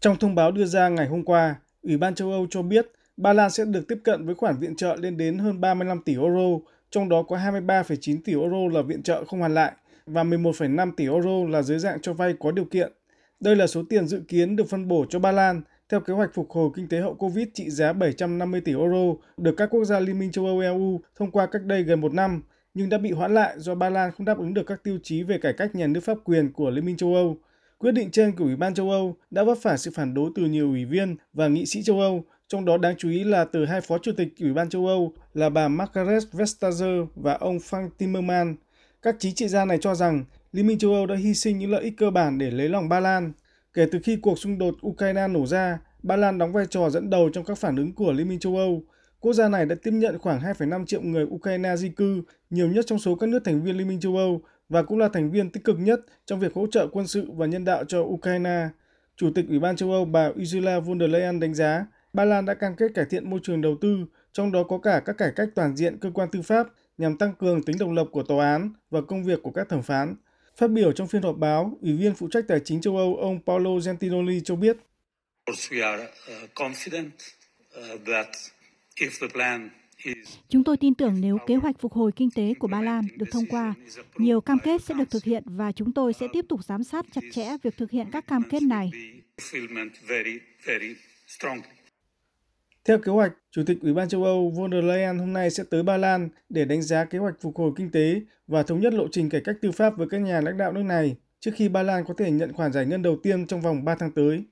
Trong thông báo đưa ra ngày hôm qua, Ủy ban châu Âu cho biết Ba Lan sẽ được tiếp cận với khoản viện trợ lên đến hơn 35 tỷ euro, trong đó có 23,9 tỷ euro là viện trợ không hoàn lại và 11,5 tỷ euro là dưới dạng cho vay có điều kiện. Đây là số tiền dự kiến được phân bổ cho Ba Lan theo kế hoạch phục hồi kinh tế hậu Covid trị giá 750 tỷ euro được các quốc gia Liên minh châu Âu EU thông qua cách đây gần một năm, nhưng đã bị hoãn lại do Ba Lan không đáp ứng được các tiêu chí về cải cách nhà nước pháp quyền của Liên minh châu Âu. Quyết định trên của Ủy ban châu Âu đã vấp phải sự phản đối từ nhiều ủy viên và nghị sĩ châu Âu, trong đó đáng chú ý là từ hai phó chủ tịch Ủy ban châu Âu là bà Margaret Vestager và ông Frank Timmermans. Các chính trị gia này cho rằng Liên minh châu Âu đã hy sinh những lợi ích cơ bản để lấy lòng Ba Lan. Kể từ khi cuộc xung đột Ukraine nổ ra, Ba Lan đóng vai trò dẫn đầu trong các phản ứng của Liên minh châu Âu. Quốc gia này đã tiếp nhận khoảng 2,5 triệu người Ukraine di cư, nhiều nhất trong số các nước thành viên Liên minh châu Âu và cũng là thành viên tích cực nhất trong việc hỗ trợ quân sự và nhân đạo cho Ukraine. Chủ tịch Ủy ban châu Âu bà Ursula von der Leyen đánh giá Ba Lan đã cam kết cải thiện môi trường đầu tư, trong đó có cả các cải cách toàn diện cơ quan tư pháp nhằm tăng cường tính độc lập của tòa án và công việc của các thẩm phán. Phát biểu trong phiên họp báo, Ủy viên phụ trách tài chính châu Âu ông Paolo Gentiloni cho biết. Chúng tôi tin tưởng nếu kế hoạch phục hồi kinh tế của Ba Lan được thông qua, nhiều cam kết sẽ được thực hiện và chúng tôi sẽ tiếp tục giám sát chặt chẽ việc thực hiện các cam kết này. Theo kế hoạch, Chủ tịch Ủy ban châu Âu von der Leyen hôm nay sẽ tới Ba Lan để đánh giá kế hoạch phục hồi kinh tế và thống nhất lộ trình cải cách tư pháp với các nhà lãnh đạo nước này trước khi Ba Lan có thể nhận khoản giải ngân đầu tiên trong vòng 3 tháng tới.